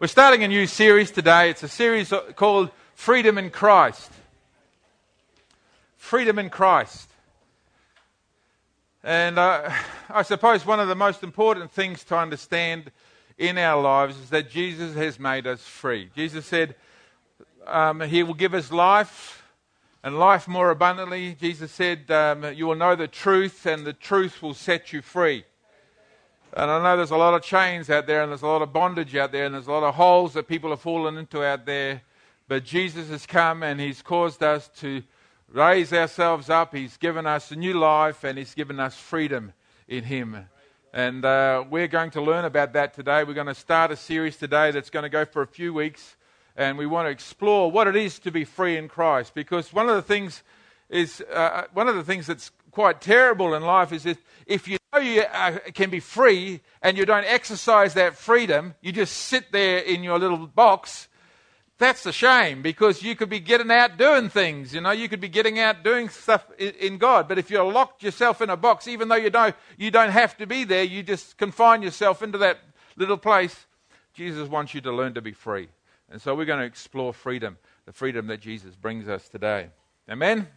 We're starting a new series today. It's a series called Freedom in Christ. Freedom in Christ. And uh, I suppose one of the most important things to understand in our lives is that Jesus has made us free. Jesus said um, He will give us life and life more abundantly. Jesus said, um, You will know the truth, and the truth will set you free. And I know there's a lot of chains out there, and there's a lot of bondage out there, and there's a lot of holes that people have fallen into out there. But Jesus has come and He's caused us to raise ourselves up. He's given us a new life, and He's given us freedom in Him. And uh, we're going to learn about that today. We're going to start a series today that's going to go for a few weeks, and we want to explore what it is to be free in Christ. Because one of the things is uh, one of the things that's quite terrible in life is that if you you uh, can be free and you don't exercise that freedom, you just sit there in your little box. That's a shame because you could be getting out doing things. You know, you could be getting out doing stuff in God. But if you're locked yourself in a box, even though you don't, you don't have to be there, you just confine yourself into that little place. Jesus wants you to learn to be free. And so we're going to explore freedom, the freedom that Jesus brings us today. Amen?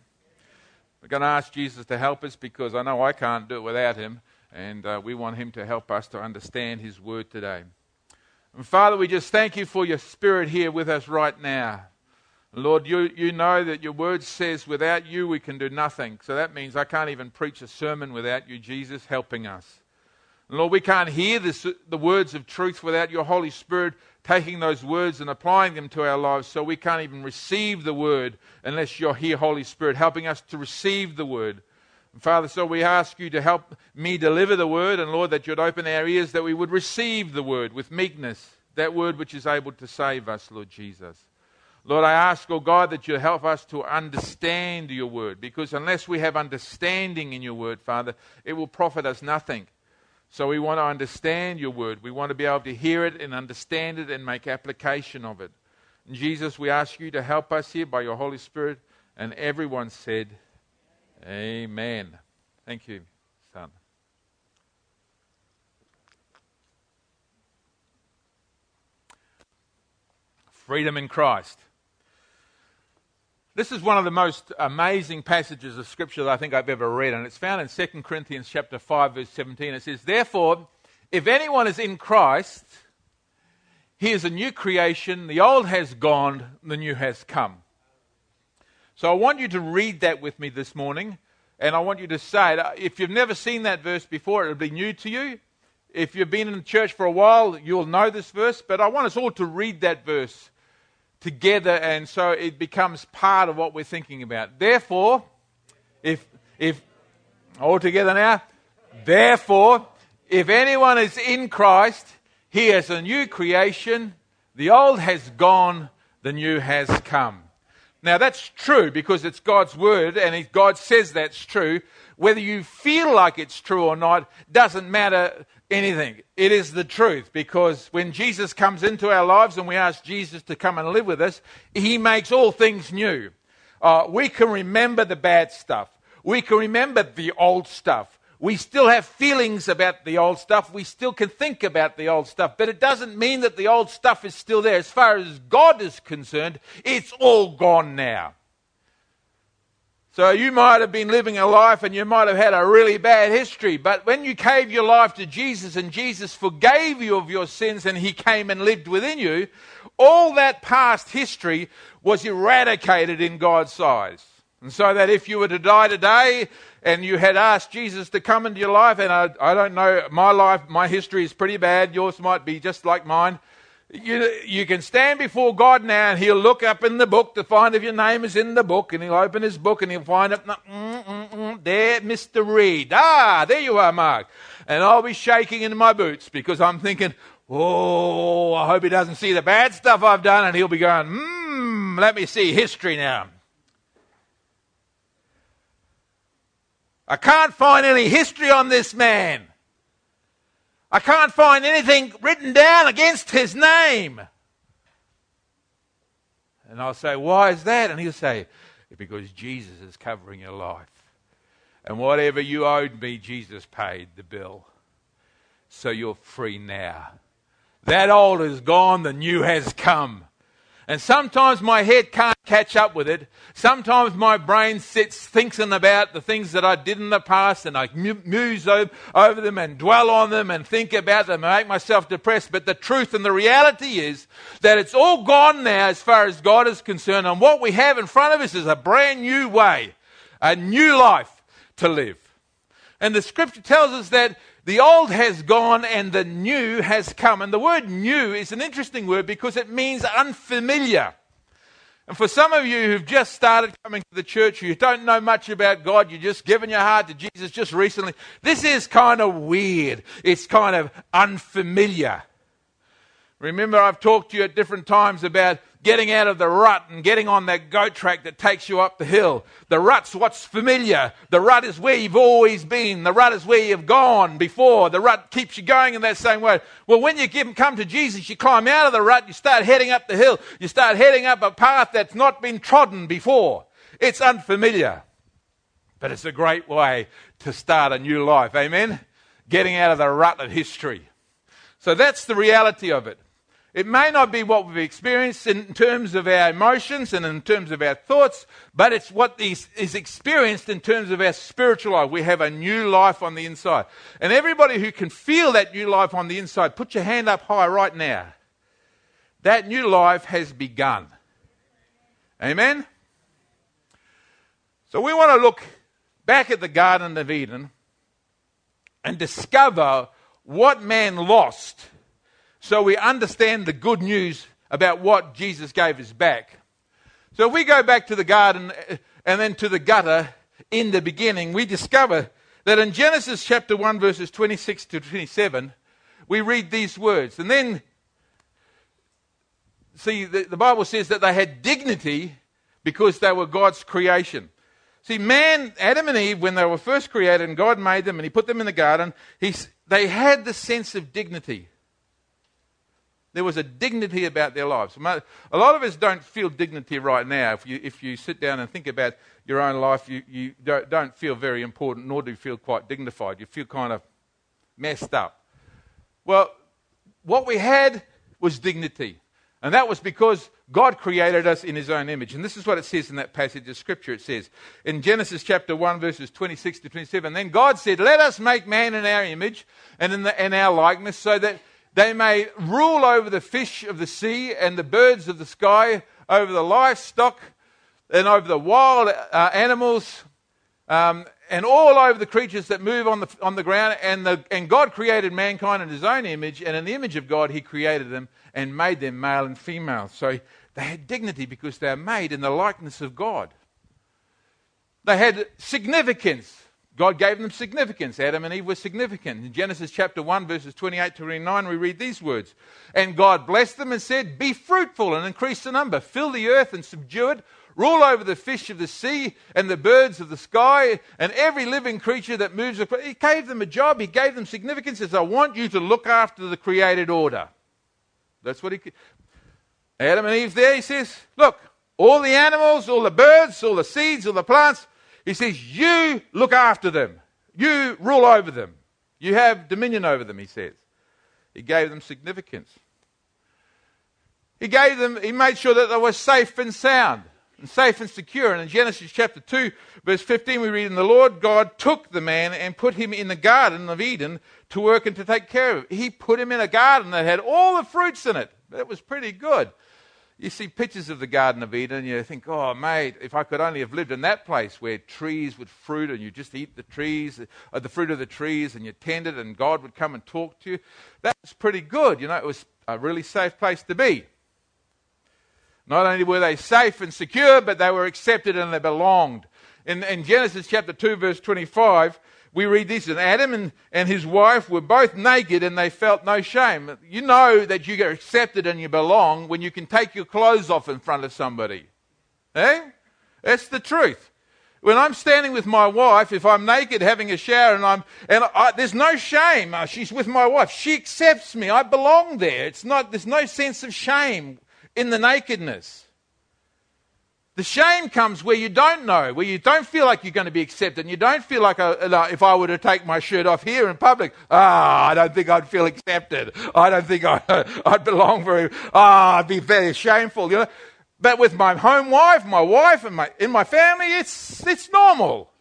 We're going to ask Jesus to help us because I know I can't do it without him, and uh, we want him to help us to understand his word today. And Father, we just thank you for your spirit here with us right now. Lord, you, you know that your word says without you we can do nothing. So that means I can't even preach a sermon without you, Jesus, helping us. Lord, we can't hear this, the words of truth without your Holy Spirit taking those words and applying them to our lives so we can't even receive the word unless you're here, Holy Spirit, helping us to receive the word. And Father, so we ask you to help me deliver the word, and Lord, that you'd open our ears that we would receive the word with meekness, that word which is able to save us, Lord Jesus. Lord, I ask, oh God, that you help us to understand your word, because unless we have understanding in your word, Father, it will profit us nothing. So we want to understand your word. We want to be able to hear it and understand it and make application of it. And Jesus, we ask you to help us here by your Holy Spirit. And everyone said, Amen. Thank you, son. Freedom in Christ. This is one of the most amazing passages of scripture that I think I've ever read, and it's found in 2 Corinthians chapter 5, verse 17. It says, Therefore, if anyone is in Christ, he is a new creation. The old has gone, the new has come. So I want you to read that with me this morning, and I want you to say it. If you've never seen that verse before, it'll be new to you. If you've been in the church for a while, you'll know this verse, but I want us all to read that verse together, and so it becomes part of what we're thinking about. Therefore, if, if, all together now, therefore, if anyone is in Christ, he is a new creation. The old has gone, the new has come. Now that's true because it's God's word and if God says that's true. Whether you feel like it's true or not doesn't matter anything. It is the truth because when Jesus comes into our lives and we ask Jesus to come and live with us, he makes all things new. Uh, we can remember the bad stuff. We can remember the old stuff. We still have feelings about the old stuff. We still can think about the old stuff. But it doesn't mean that the old stuff is still there. As far as God is concerned, it's all gone now. So you might have been living a life and you might have had a really bad history, but when you gave your life to Jesus and Jesus forgave you of your sins and he came and lived within you, all that past history was eradicated in God's eyes. And so that if you were to die today and you had asked Jesus to come into your life, and I, I don't know, my life, my history is pretty bad, yours might be just like mine. You, you can stand before God now and he'll look up in the book to find if your name is in the book and he'll open his book and he'll find it. Mm, mm, mm, there, Mr. Reed. Ah, there you are, Mark. And I'll be shaking in my boots because I'm thinking, oh, I hope he doesn't see the bad stuff I've done and he'll be going, hmm, let me see history now. I can't find any history on this man. I can't find anything written down against his name. And I'll say, Why is that? And he'll say, Because Jesus is covering your life. And whatever you owed me, Jesus paid the bill. So you're free now. That old is gone, the new has come. And sometimes my head can't catch up with it. Sometimes my brain sits thinking about the things that I did in the past and I muse over them and dwell on them and think about them and make myself depressed. But the truth and the reality is that it's all gone now as far as God is concerned. And what we have in front of us is a brand new way, a new life to live. And the scripture tells us that the old has gone and the new has come. And the word new is an interesting word because it means unfamiliar. And for some of you who've just started coming to the church, you don't know much about God, you're just giving your heart to Jesus just recently, this is kind of weird. It's kind of unfamiliar. Remember, I've talked to you at different times about getting out of the rut and getting on that goat track that takes you up the hill. The rut's what's familiar. The rut is where you've always been. The rut is where you've gone before. The rut keeps you going in that same way. Well, when you come to Jesus, you climb out of the rut, you start heading up the hill. You start heading up a path that's not been trodden before. It's unfamiliar. But it's a great way to start a new life. Amen? Getting out of the rut of history. So that's the reality of it. It may not be what we've experienced in terms of our emotions and in terms of our thoughts, but it's what is, experienced in terms of our spiritual life. We have a new life on the inside. And everybody who can feel that new life on the inside, put your hand up high right now. That new life has begun. Amen? So we want to look back at the Garden of Eden and discover what man lost so we understand the good news about what Jesus gave us back. So if we go back to the garden uh, and then to the gutter in the beginning, we discover that in Genesis chapter 1, verses 26 to 27, we read these words. And then, see, the, the Bible says that they had dignity because they were God's creation. See, man, Adam and Eve, when they were first created and God made them and He put them in the garden, he, they had the sense of dignity. There was a dignity about their lives. A lot of us don't feel dignity right now. If you, if you sit down and think about your own life, you, you don't, don't feel very important, nor do you feel quite dignified. You feel kind of messed up. Well, what we had was dignity. And that was because God created us in his own image. And this is what it says in that passage of scripture. It says in Genesis chapter 1, verses 26 to 27, Then God said, Let us make man in our image and in, the, in our likeness, so that they may rule over the fish of the sea and the birds of the sky, over the livestock and over the wild uh, animals, um, and all over the creatures that move on the, on the ground. And, the, and God created mankind in his own image, and in the image of God, he created them and made them male and female. So they had dignity because they are made in the likeness of God. They had significance God gave them significance. Adam and Eve were significant. In Genesis chapter 1, verses 28 to 29, we read these words And God blessed them and said, Be fruitful and increase the number, fill the earth and subdue it, rule over the fish of the sea and the birds of the sky and every living creature that moves. across. He gave them a job, He gave them significance. He says, I want you to look after the created order. That's what He. Adam and Eve there, He says, Look, all the animals, all the birds, all the seeds, all the plants, he says, You look after them. You rule over them. You have dominion over them, he says. He gave them significance. He gave them, he made sure that they were safe and sound and safe and secure. And in Genesis chapter 2, verse 15, we read, And the Lord God took the man and put him in the garden of Eden to work and to take care of. He put him in a garden that had all the fruits in it. That was pretty good. You see pictures of the Garden of Eden, and you think, oh, mate, if I could only have lived in that place where trees would fruit and you just eat the trees, uh, the fruit of the trees, and you tend it, and God would come and talk to you. That's pretty good. You know, it was a really safe place to be. Not only were they safe and secure, but they were accepted and they belonged. In, in Genesis chapter 2, verse 25, we read this, and Adam and, and his wife were both naked and they felt no shame. You know that you get accepted and you belong when you can take your clothes off in front of somebody. Eh? That's the truth. When I'm standing with my wife, if I'm naked having a shower and I'm, and I, there's no shame, uh, she's with my wife. She accepts me. I belong there. It's not, there's no sense of shame in the nakedness. The shame comes where you don't know, where you don't feel like you're going to be accepted, and you don't feel like, a, like if I were to take my shirt off here in public, ah, I don't think I'd feel accepted. I don't think I, would belong very, ah, I'd be very shameful, you know. But with my home wife, my wife, and my, in my family, it's, it's normal.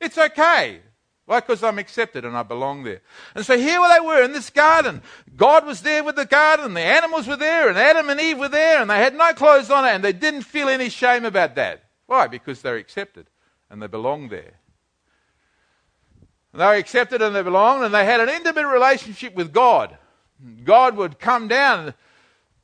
It's okay. Why? Because I'm accepted and I belong there. And so here where they were in this garden. God was there with the garden, the animals were there, and Adam and Eve were there, and they had no clothes on, and they didn't feel any shame about that. Why? Because they're accepted and they belong there. And they were accepted and they belonged, and they had an intimate relationship with God. God would come down,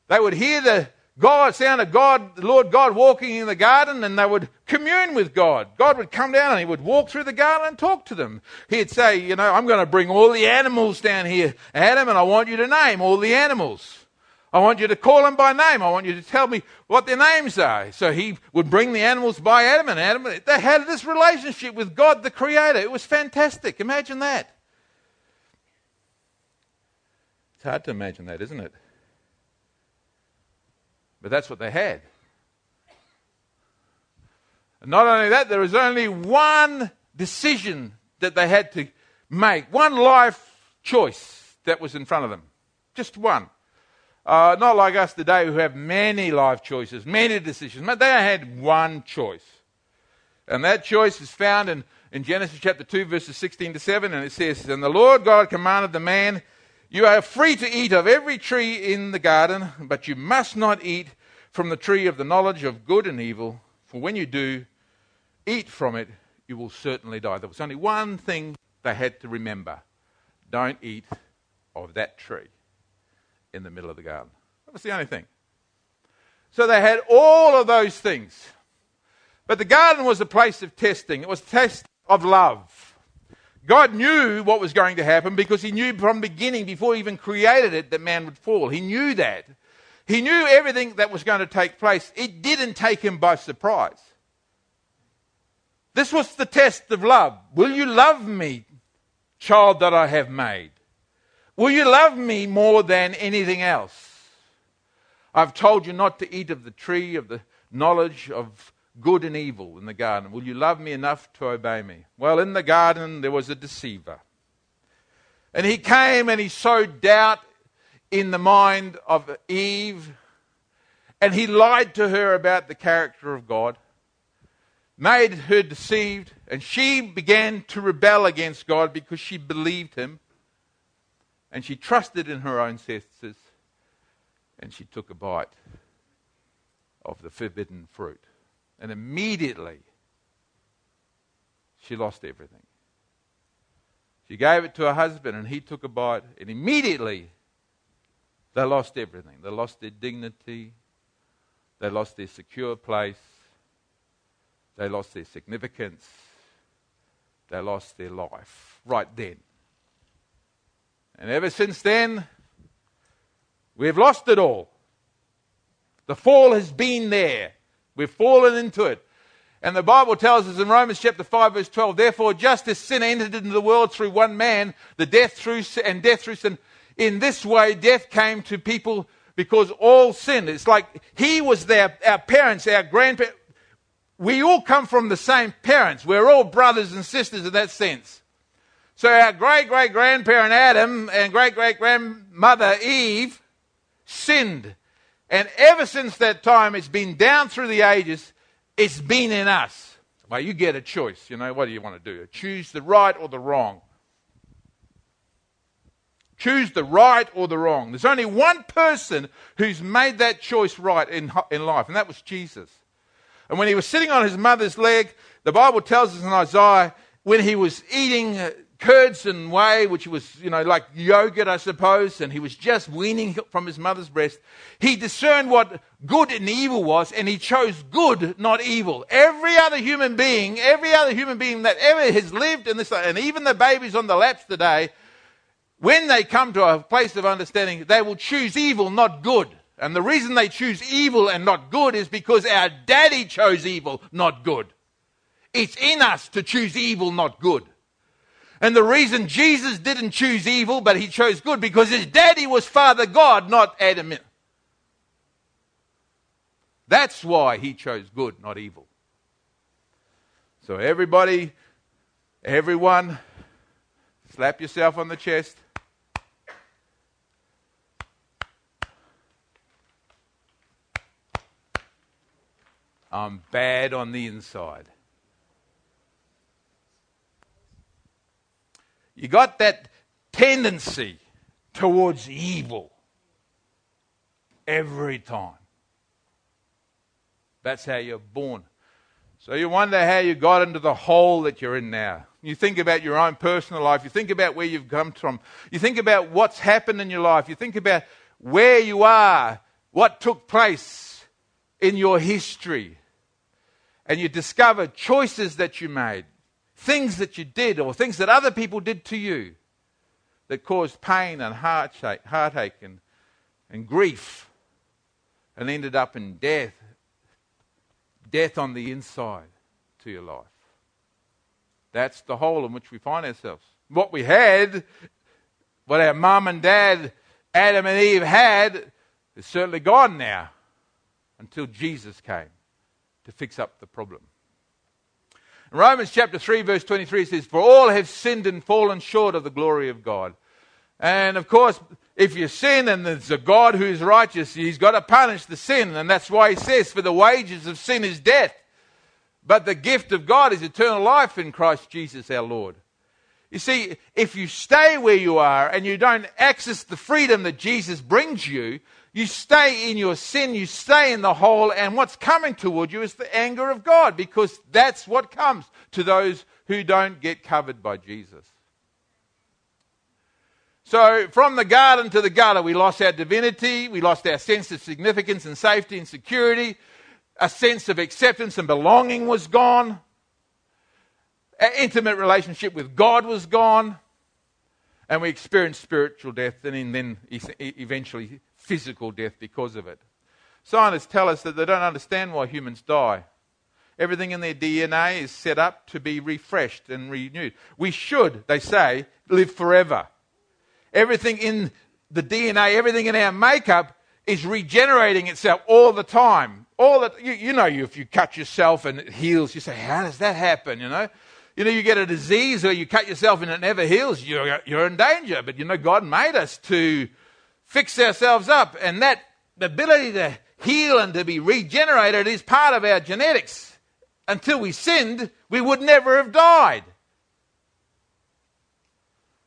they would hear the God, sound of God, the Lord God walking in the garden, and they would commune with God. God would come down and he would walk through the garden and talk to them. He'd say, You know, I'm going to bring all the animals down here, Adam, and I want you to name all the animals. I want you to call them by name. I want you to tell me what their names are. So he would bring the animals by Adam, and Adam, they had this relationship with God the Creator. It was fantastic. Imagine that. It's hard to imagine that, isn't it? But that's what they had. And not only that, there was only one decision that they had to make, one life choice that was in front of them. Just one. Uh, not like us today who have many life choices, many decisions. But they had one choice. And that choice is found in, in Genesis chapter 2, verses 16 to 7. And it says, And the Lord God commanded the man, You are free to eat of every tree in the garden, but you must not eat from the tree of the knowledge of good and evil, for when you do eat from it, you will certainly die. There was only one thing they had to remember don't eat of that tree in the middle of the garden. That was the only thing. So they had all of those things. But the garden was a place of testing, it was a test of love. God knew what was going to happen because He knew from the beginning, before He even created it, that man would fall. He knew that. He knew everything that was going to take place. It didn't take him by surprise. This was the test of love. Will you love me, child that I have made? Will you love me more than anything else? I've told you not to eat of the tree of the knowledge of good and evil in the garden. Will you love me enough to obey me? Well, in the garden there was a deceiver. And he came and he sowed doubt in the mind of Eve, and he lied to her about the character of God, made her deceived, and she began to rebel against God because she believed him, and she trusted in her own senses, and she took a bite of the forbidden fruit. And immediately, she lost everything. She gave it to her husband, and he took a bite, and immediately they lost everything. They lost their dignity. They lost their secure place. They lost their significance. They lost their life right then. And ever since then, we've lost it all. The fall has been there. We've fallen into it. And the Bible tells us in Romans chapter 5 verse 12, therefore just as sin entered into the world through one man, the death through and death through sin, in this way, death came to people because all sinned. It's like he was their, our parents, our grandparents. We all come from the same parents. We're all brothers and sisters in that sense. So our great great grandparent Adam and great great grandmother Eve sinned. And ever since that time, it's been down through the ages, it's been in us. Well, you get a choice. You know, what do you want to do? Choose the right or the wrong. Choose the right or the wrong. There's only one person who's made that choice right in, in life, and that was Jesus. And when he was sitting on his mother's leg, the Bible tells us in Isaiah, when he was eating curds and whey, which was, you know, like yogurt, I suppose, and he was just weaning from his mother's breast, he discerned what good and evil was, and he chose good, not evil. Every other human being, every other human being that ever has lived in this, and even the babies on the laps today, when they come to a place of understanding, they will choose evil, not good. And the reason they choose evil and not good is because our daddy chose evil, not good. It's in us to choose evil, not good. And the reason Jesus didn't choose evil, but he chose good, because his daddy was Father God, not Adam. That's why he chose good, not evil. So, everybody, everyone, slap yourself on the chest. I'm bad on the inside. You got that tendency towards evil every time. That's how you're born. So you wonder how you got into the hole that you're in now. You think about your own personal life. You think about where you've come from. You think about what's happened in your life. You think about where you are, what took place in your history. And you discover choices that you made, things that you did, or things that other people did to you that caused pain and heartache, heartache and, and grief and ended up in death. Death on the inside to your life. That's the hole in which we find ourselves. What we had, what our mum and dad, Adam and Eve had, is certainly gone now until Jesus came to fix up the problem. Romans chapter 3, verse 23 says, For all have sinned and fallen short of the glory of God. And of course, if you sin and there's a God who is righteous, he's got to punish the sin. And that's why he says, For the wages of sin is death. But the gift of God is eternal life in Christ Jesus our Lord. You see, if you stay where you are and you don't access the freedom that Jesus brings you, you stay in your sin, you stay in the hole, and what's coming toward you is the anger of God because that's what comes to those who don't get covered by Jesus. So, from the garden to the gutter, we lost our divinity, we lost our sense of significance and safety and security, a sense of acceptance and belonging was gone, our intimate relationship with God was gone, and we experienced spiritual death and then eventually physical death because of it. Scientists tell us that they don't understand why humans die. Everything in their DNA is set up to be refreshed and renewed. We should, they say, live forever everything in the DNA, everything in our makeup is regenerating itself all the time. All that you, you know, you, if you cut yourself and it heals, you say, "How does that happen?" You know, you know, you get a disease or you cut yourself and it never heals. You're you're in danger. But you know, God made us to fix ourselves up, and that ability to heal and to be regenerated is part of our genetics. Until we sinned, we would never have died.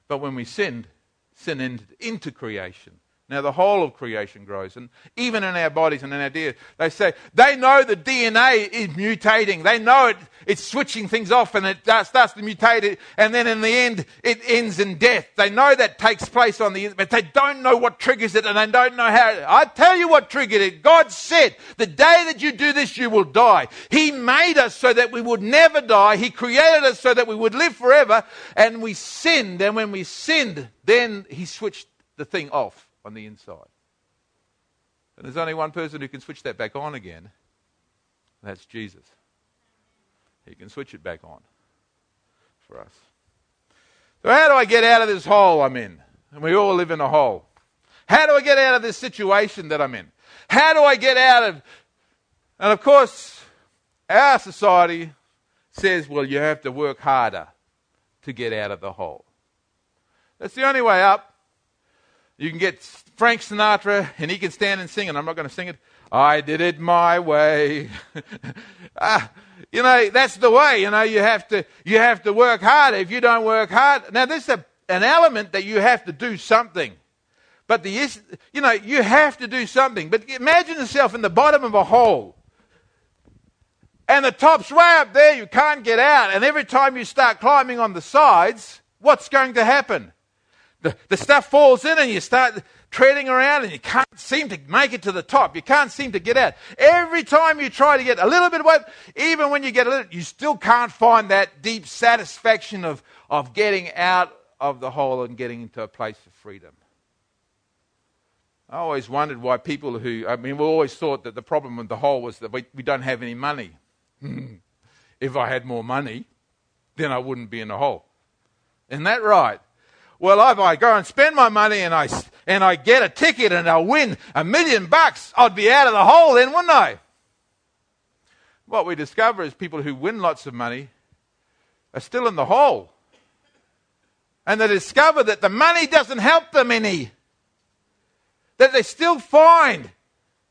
But when we sinned, sin entered into creation. Now, the whole of creation grows, and even in our bodies and in our DNA, they say they know the DNA is mutating. They know it, it's switching things off and it starts to mutate, it. and then in the end, it ends in death. They know that takes place on the but they don't know what triggers it, and they don't know how. I tell you what triggered it. God said, The day that you do this, you will die. He made us so that we would never die. He created us so that we would live forever, and we sinned, and when we sinned, then He switched the thing off on the inside. And there's only one person who can switch that back on again. That's Jesus. He can switch it back on for us. So, how do I get out of this hole I'm in? And we all live in a hole. How do I get out of this situation that I'm in? How do I get out of. And of course, our society says, well, you have to work harder to get out of the hole. That's the only way up. You can get Frank Sinatra, and he can stand and sing, and I'm not going to sing it. I did it my way. ah, you know, that's the way. You know, you have to you have to work harder. If you don't work hard, now there's a, an element that you have to do something. But the you know you have to do something. But imagine yourself in the bottom of a hole, and the top's way up there. You can't get out, and every time you start climbing on the sides, what's going to happen? the, the stuff falls in and you start treading around and you can't seem to make it to the top. You can't seem to get out. Every time you try to get a little bit away, even when you get a little, you still can't find that deep satisfaction of, of getting out of the hole and getting into a place of freedom. I always wondered why people who, I mean, we always thought that the problem with the hole was that we, we don't have any money. if I had more money, then I wouldn't be in a hole. Isn't that right? Well, if I go and spend my money and I, and I get a ticket and I win a million bucks, I'd be out of the hole then, wouldn't I? what we discover is people who win lots of money are still in the hole. And they discover that the money doesn't help them any. That they still find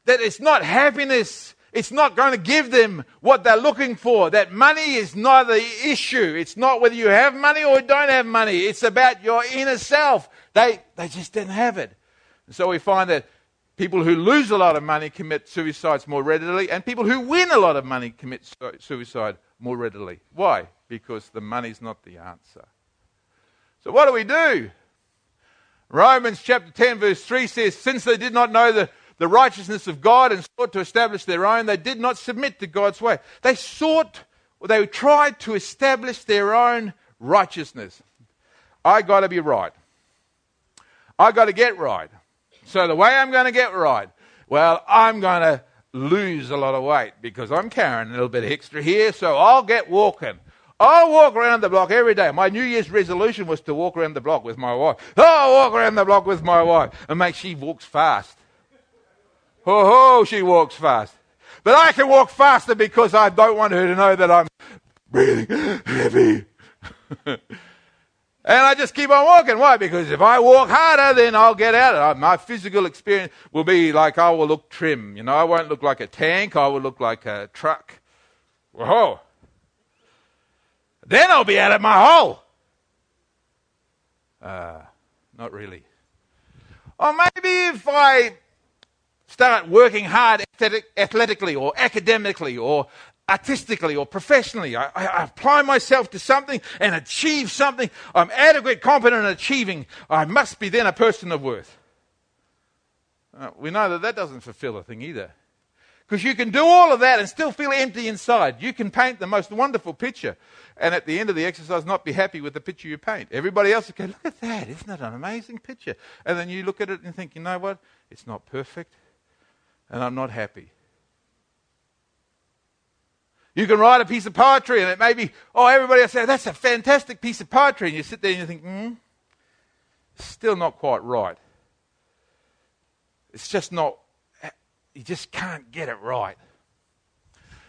that it's not happiness. It's not going to give them what they're looking for. That money is not the issue. It's not whether you have money or don't have money. It's about your inner self. They, they just didn't have it. And so we find that people who lose a lot of money commit suicides more readily, and people who win a lot of money commit suicide more readily. Why? Because the money's not the answer. So what do we do? Romans chapter 10, verse 3 says, Since they did not know the, the righteousness of God and sought to establish their own, they did not submit to God's way. They sought, they tried to establish their own righteousness. I got to be right. I got to get right. So the way I'm going to get right, well, I'm going to lose a lot of weight because I'm carrying a little bit of extra here, so I'll get walking. I'll walk around the block every day. My New Year's resolution was to walk around the block with my wife. I'll walk around the block with my wife and make she walks fast. Oh, oh, she walks fast. But I can walk faster because I don't want her to know that I'm breathing heavy. And I just keep on walking. Why? Because if I walk harder, then I'll get out. Of it. My physical experience will be like I will look trim. You know, I won't look like a tank. I will look like a truck. Whoa. Then I'll be out of my hole. Uh, not really. Or maybe if I start working hard athletically or academically or artistically or professionally. I, I, apply myself to something and achieve something. I'm adequate, competent in achieving. I must be then a person of worth. Uh, we know that that doesn't fulfill a thing either. Because you can do all of that and still feel empty inside. You can paint the most wonderful picture and at the end of the exercise not be happy with the picture you paint. Everybody else will go, look at that, isn't that an amazing picture? And then you look at it and think, you know what? It's not perfect and I'm not happy. You can write a piece of poetry and it may be, oh, everybody will say, that's a fantastic piece of poetry. And you sit there and you think, hmm, still not quite right. It's just not, you just can't get it right.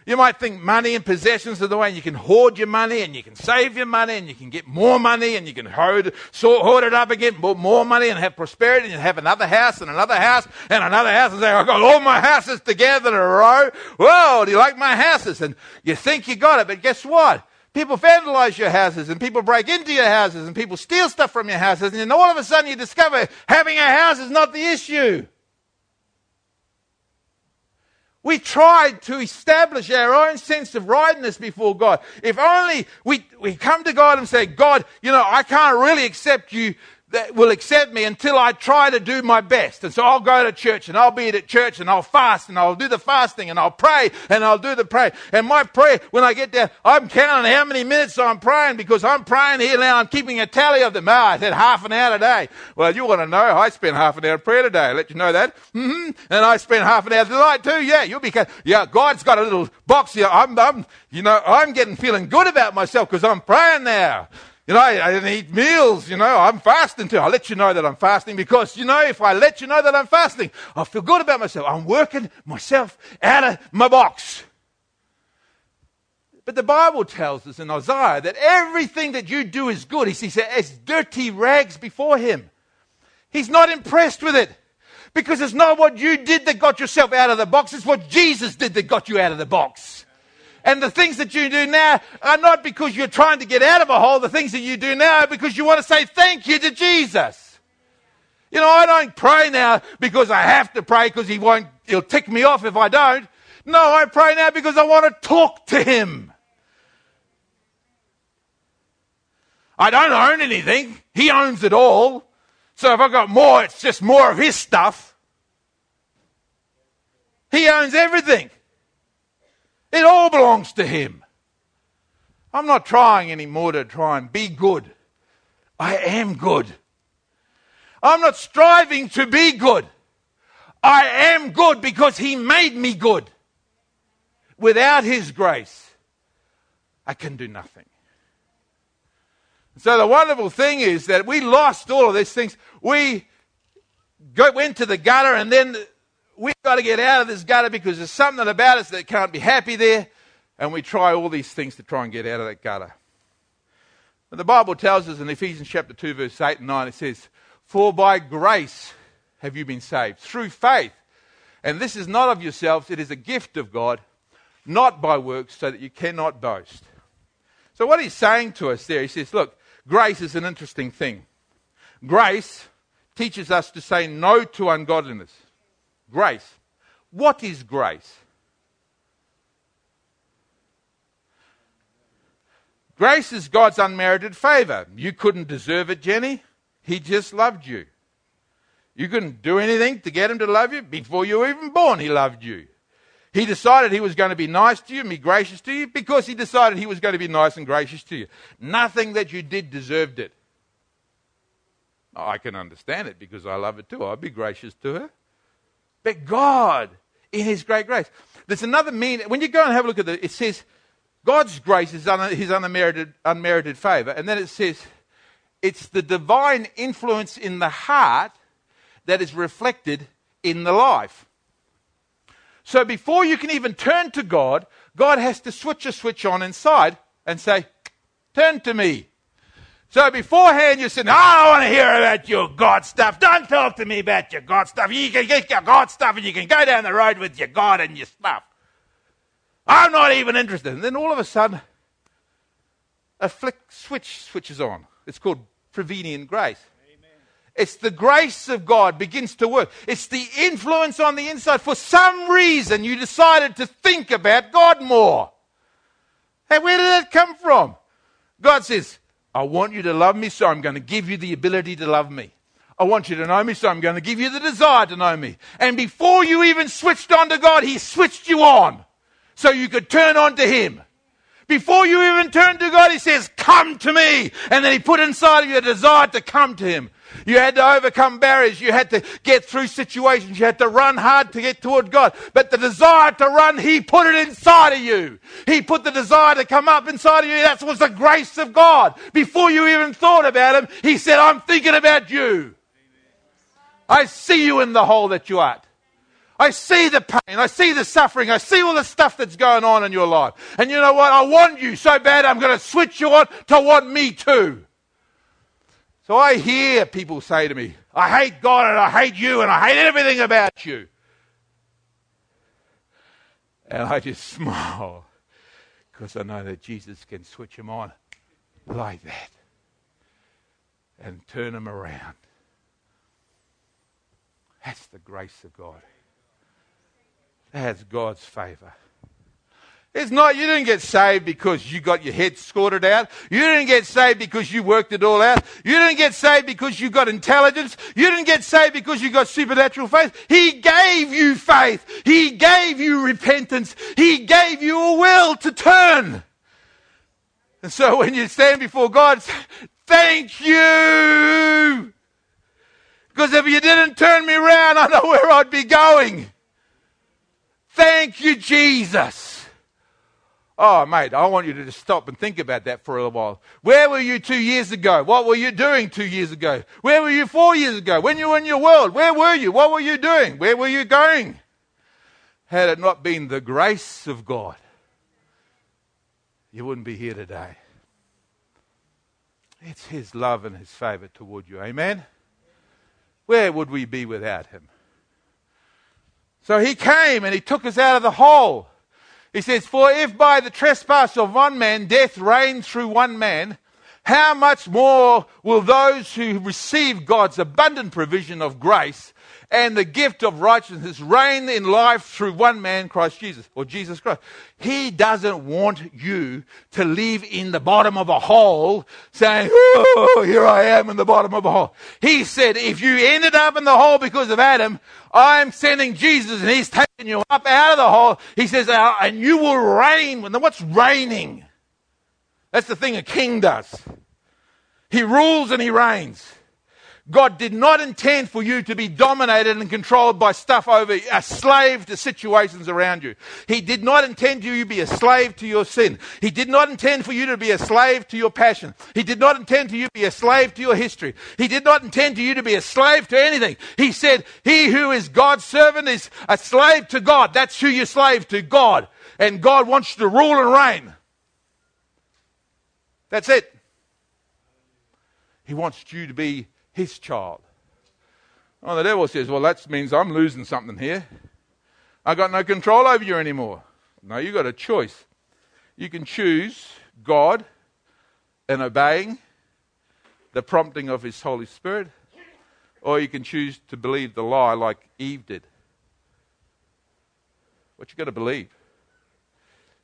You might think money and possessions are the way you can hoard your money and you can save your money and you can get more money and you can hoard, so, hoard it up again, more, more money and have prosperity and have another house and another house and another house and say, I've got all my houses together in a row. Whoa, do you like my houses? And you think you got it, but guess what? People vandalize your houses and people break into your houses and people steal stuff from your houses and then all of a sudden you discover having a house is not the issue. We tried to establish our own sense of rightness before God. If only we, we come to God and say, God, you know, I can't really accept you that will accept me until I try to do my best. And so I'll go to church and I'll be at church and I'll fast and I'll do the fasting and I'll pray and I'll do the prayer. And my prayer, when I get there, I'm counting how many minutes I'm praying because I'm praying here now. I'm keeping a tally of them. Ah, I said half an hour a day. Well, you want to know, I spend half an hour prayer today. I let you know that. Mm-hmm. And I spend half an hour tonight too. Yeah, you'll be, yeah, God's got a little box here. I'm, I'm, you know, I'm getting feeling good about myself because I'm praying now. You know, I, I didn't eat meals. You know, I'm fasting too. I'll let you know that I'm fasting because, you know, if I let you know that I'm fasting, I'll feel good about myself. I'm working myself out of my box. But the Bible tells us in Isaiah that everything that you do is good. He says it's dirty rags before him. He's not impressed with it because it's not what you did that got yourself out of the box. It's what Jesus did that got you out of the box. And the things that you do now are not because you're trying to get out of a hole. The things that you do now are because you want to say thank you to Jesus. You know, I don't pray now because I have to pray because he won't, he'll tick me off if I don't. No, I pray now because I want to talk to him. I don't own anything. He owns it all. So if I've got more, it's just more of his stuff. He owns everything. It all belongs to Him. I'm not trying anymore to try and be good. I am good. I'm not striving to be good. I am good because He made me good. Without His grace, I can do nothing. So the wonderful thing is that we lost all of these things. We went to the gutter and then we've got to get out of this gutter because there's something about us that can't be happy there. And we try all these things to try and get out of that gutter. But the Bible tells us in Ephesians chapter 2, verse 8 and 9, it says, For by grace have you been saved, through faith. And this is not of yourselves, it is a gift of God, not by works, so that you cannot boast. So, what he's saying to us there, he says, Look, grace is an interesting thing. Grace teaches us to say no to ungodliness. Grace. What is grace? Grace is God's unmerited favor. You couldn't deserve it, Jenny. He just loved you. You couldn't do anything to get him to love you. Before you were even born, he loved you. He decided he was going to be nice to you and be gracious to you because he decided he was going to be nice and gracious to you. Nothing that you did deserved it. I can understand it because I love it too. I'd be gracious to her. But God, in His great grace. There's another meaning. When you go and have a look at it, it says God's grace is un- His unmerited, unmerited favor. And then it says it's the divine influence in the heart that is reflected in the life. So before you can even turn to God, God has to switch a switch on inside and say, Turn to me. So beforehand you said, ah, I don't want to hear about your God stuff. Don't talk to me about your God stuff. You can get your God stuff and you can go down the road with your God and your stuff. I'm not even interested. And then all of a sudden, a flick switch switches on. It's called prevenient grace. It's the grace of God begins to work. It's the influence on the inside. For some reason, you decided to think about God more. Hey, where did that come from? God says, I want you to love me, so I'm going to give you the ability to love me. I want you to know me, so I'm going to give you the desire to know me. And before you even switched on to God, He switched you on so you could turn on to Him. Before you even turn to God, He says, Come to me. And then He put inside of you a desire to come to Him. You had to overcome barriers. You had to get through situations. You had to run hard to get toward God. But the desire to run, He put it inside of you. He put the desire to come up inside of you. That was the grace of God. Before you even thought about Him, He said, I'm thinking about you. I see you in the hole that you're at. I see the pain. I see the suffering. I see all the stuff that's going on in your life. And you know what? I want you so bad, I'm going to switch you on to want me too. So I hear people say to me, I hate God and I hate you and I hate everything about you. And I just smile because I know that Jesus can switch them on like that and turn them around. That's the grace of God. That's God's favor. It's not, you didn't get saved because you got your head sorted out. You didn't get saved because you worked it all out. You didn't get saved because you got intelligence. You didn't get saved because you got supernatural faith. He gave you faith. He gave you repentance. He gave you a will to turn. And so when you stand before God, thank you. Because if you didn't turn me around, I know where I'd be going. Thank you, Jesus. Oh, mate, I want you to just stop and think about that for a while. Where were you two years ago? What were you doing two years ago? Where were you four years ago? When you were in your world, where were you? What were you doing? Where were you going? Had it not been the grace of God, you wouldn't be here today. It's His love and His favor toward you. Amen? Where would we be without Him? So He came and He took us out of the hole. He says, For if by the trespass of one man death reigned through one man, how much more will those who receive God's abundant provision of grace and the gift of righteousness reign in life through one man, Christ Jesus, or Jesus Christ. He doesn't want you to live in the bottom of a hole saying, Oh, here I am in the bottom of a hole. He said, if you ended up in the hole because of Adam, I'm sending Jesus and he's taking you up out of the hole. He says, and you will reign. What's reigning? That's the thing a king does. He rules and he reigns. God did not intend for you to be dominated and controlled by stuff over, a slave to situations around you. He did not intend you to be a slave to your sin. He did not intend for you to be a slave to your passion. He did not intend for you to be a slave to your history. He did not intend for you to be a slave to anything. He said, He who is God's servant is a slave to God. That's who you're slave to, God. And God wants you to rule and reign. That's it. He wants you to be his child. Oh, the devil says, well, that means I'm losing something here. I've got no control over you anymore. No, you've got a choice. You can choose God and obeying the prompting of His Holy Spirit, or you can choose to believe the lie like Eve did. What you got to believe?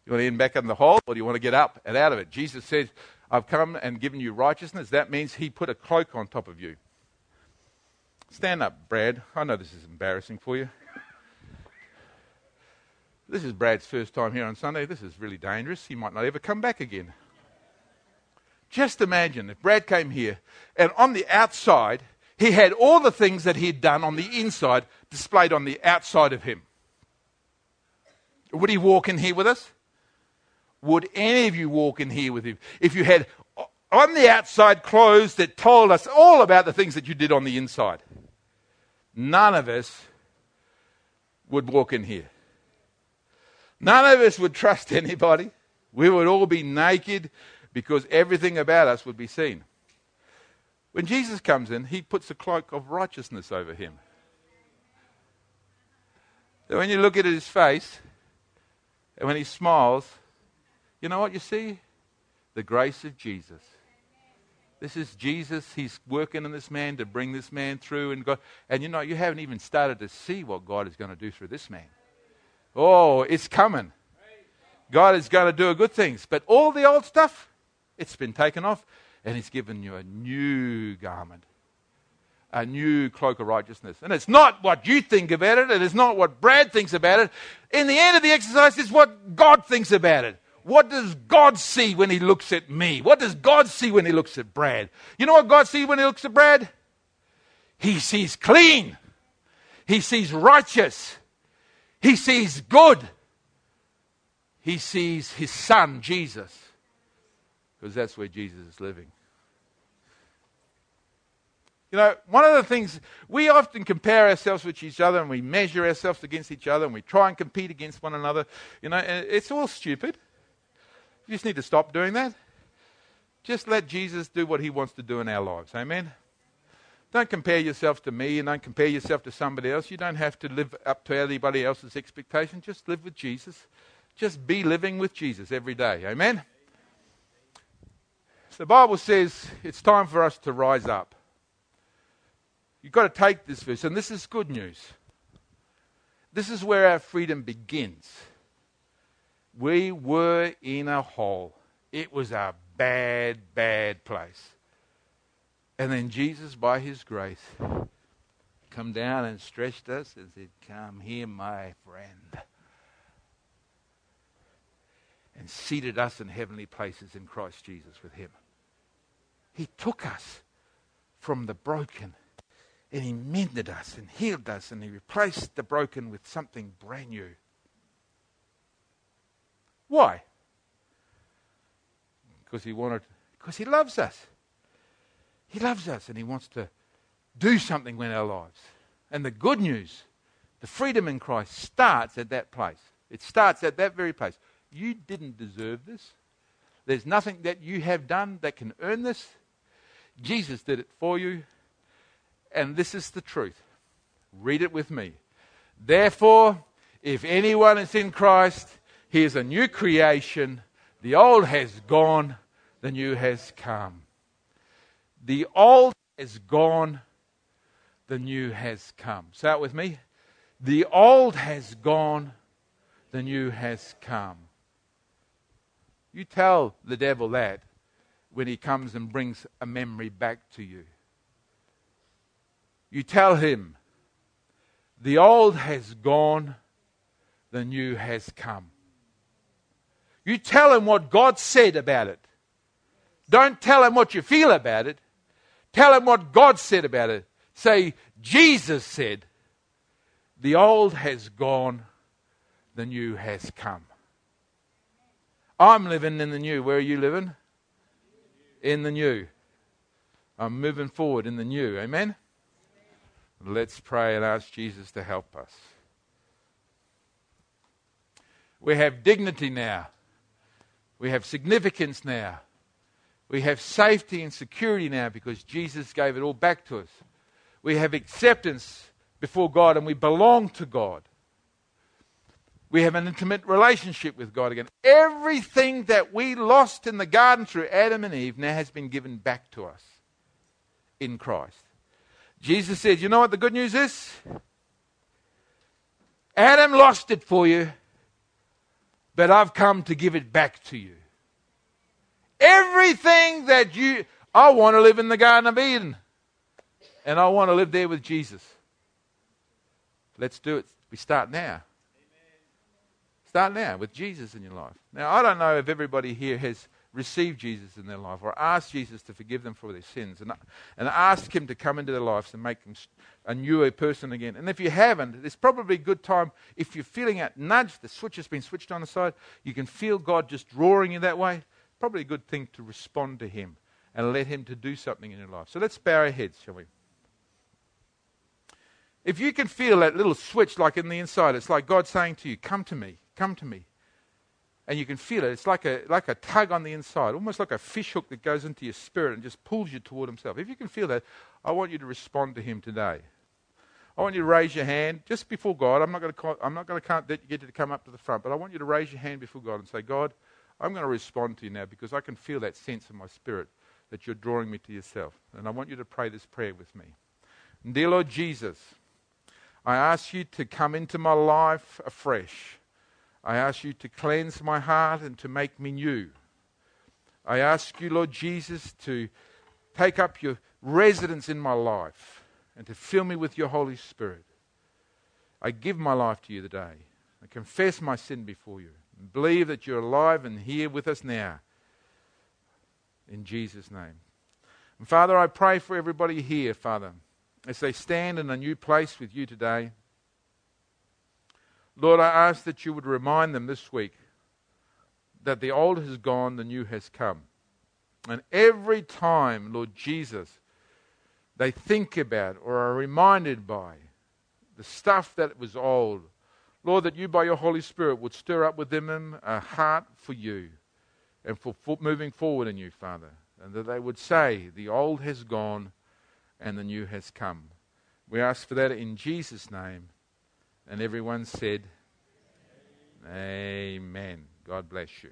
You want to end back in the hole, or do you want to get up and out of it? Jesus says, I've come and given you righteousness. That means he put a cloak on top of you. Stand up, Brad. I know this is embarrassing for you. This is Brad's first time here on Sunday. This is really dangerous. He might not ever come back again. Just imagine if Brad came here and on the outside, he had all the things that he had done on the inside displayed on the outside of him. Would he walk in here with us? Would any of you walk in here with him if you had on the outside clothes that told us all about the things that you did on the inside? None of us would walk in here. None of us would trust anybody. We would all be naked because everything about us would be seen. When Jesus comes in, he puts a cloak of righteousness over him. So when you look at his face, and when he smiles, you know what you see? The grace of Jesus. This is Jesus. He's working in this man to bring this man through. And, God, and you know, you haven't even started to see what God is going to do through this man. Oh, it's coming. God is going to do good things. But all the old stuff, it's been taken off. And He's given you a new garment, a new cloak of righteousness. And it's not what you think about it, and it's not what Brad thinks about it. In the end of the exercise, it's what God thinks about it. What does God see when He looks at me? What does God see when He looks at Brad? You know what God sees when He looks at Brad? He sees clean. He sees righteous. He sees good. He sees His Son, Jesus. Because that's where Jesus is living. You know, one of the things we often compare ourselves with each other and we measure ourselves against each other and we try and compete against one another. You know, it's all stupid. You just need to stop doing that. Just let Jesus do what he wants to do in our lives. Amen. Don't compare yourself to me and don't compare yourself to somebody else. You don't have to live up to anybody else's expectation. Just live with Jesus. Just be living with Jesus every day. Amen. The Bible says it's time for us to rise up. You've got to take this verse, and this is good news. This is where our freedom begins. We were in a hole. It was a bad, bad place. And then Jesus, by his grace, come down and stretched us and said, Come here, my friend. And seated us in heavenly places in Christ Jesus with him. He took us from the broken and he mended us and healed us and he replaced the broken with something brand new. Why? Because he wanted, because he loves us. He loves us and he wants to do something in our lives. And the good news, the freedom in Christ starts at that place. It starts at that very place. You didn't deserve this. There's nothing that you have done that can earn this. Jesus did it for you. And this is the truth. Read it with me. Therefore, if anyone is in Christ, he is a new creation. The old has gone, the new has come. The old has gone, the new has come. Say it with me. The old has gone, the new has come. You tell the devil that when he comes and brings a memory back to you. You tell him, the old has gone, the new has come. You tell him what God said about it. Don't tell him what you feel about it. Tell him what God said about it. Say, Jesus said, the old has gone, the new has come. I'm living in the new. Where are you living? In the new. I'm moving forward in the new. Amen? Let's pray and ask Jesus to help us. We have dignity now. We have significance now. We have safety and security now because Jesus gave it all back to us. We have acceptance before God and we belong to God. We have an intimate relationship with God again. Everything that we lost in the garden through Adam and Eve now has been given back to us in Christ. Jesus said, You know what the good news is? Adam lost it for you, but I've come to give it back to you. Everything that you, I want to live in the Garden of Eden. And I want to live there with Jesus. Let's do it. We start now. Start now with Jesus in your life. Now, I don't know if everybody here has received Jesus in their life or asked Jesus to forgive them for their sins and, and asked Him to come into their lives and make them a newer person again. And if you haven't, it's probably a good time if you're feeling that nudge, the switch has been switched on the side, you can feel God just drawing you that way. Probably a good thing to respond to Him and let Him to do something in your life. So let's bow our heads, shall we? If you can feel that little switch like in the inside, it's like God saying to you, Come to me, come to me. And you can feel it. It's like a, like a tug on the inside, almost like a fish hook that goes into your spirit and just pulls you toward Himself. If you can feel that, I want you to respond to Him today. I want you to raise your hand just before God. I'm not going to, I'm not going to get you to come up to the front, but I want you to raise your hand before God and say, God, I'm going to respond to you now because I can feel that sense in my spirit that you're drawing me to yourself. And I want you to pray this prayer with me. Dear Lord Jesus, I ask you to come into my life afresh. I ask you to cleanse my heart and to make me new. I ask you, Lord Jesus, to take up your residence in my life and to fill me with your Holy Spirit. I give my life to you today. I confess my sin before you and believe that you're alive and here with us now. In Jesus' name. And Father, I pray for everybody here, Father as they stand in a new place with you today. Lord, I ask that you would remind them this week that the old has gone, the new has come. And every time, Lord Jesus, they think about or are reminded by the stuff that was old, Lord, that you by your Holy Spirit would stir up within them a heart for you and for moving forward in you, Father. And that they would say, The old has gone, and the new has come. We ask for that in Jesus' name. And everyone said, Amen. God bless you.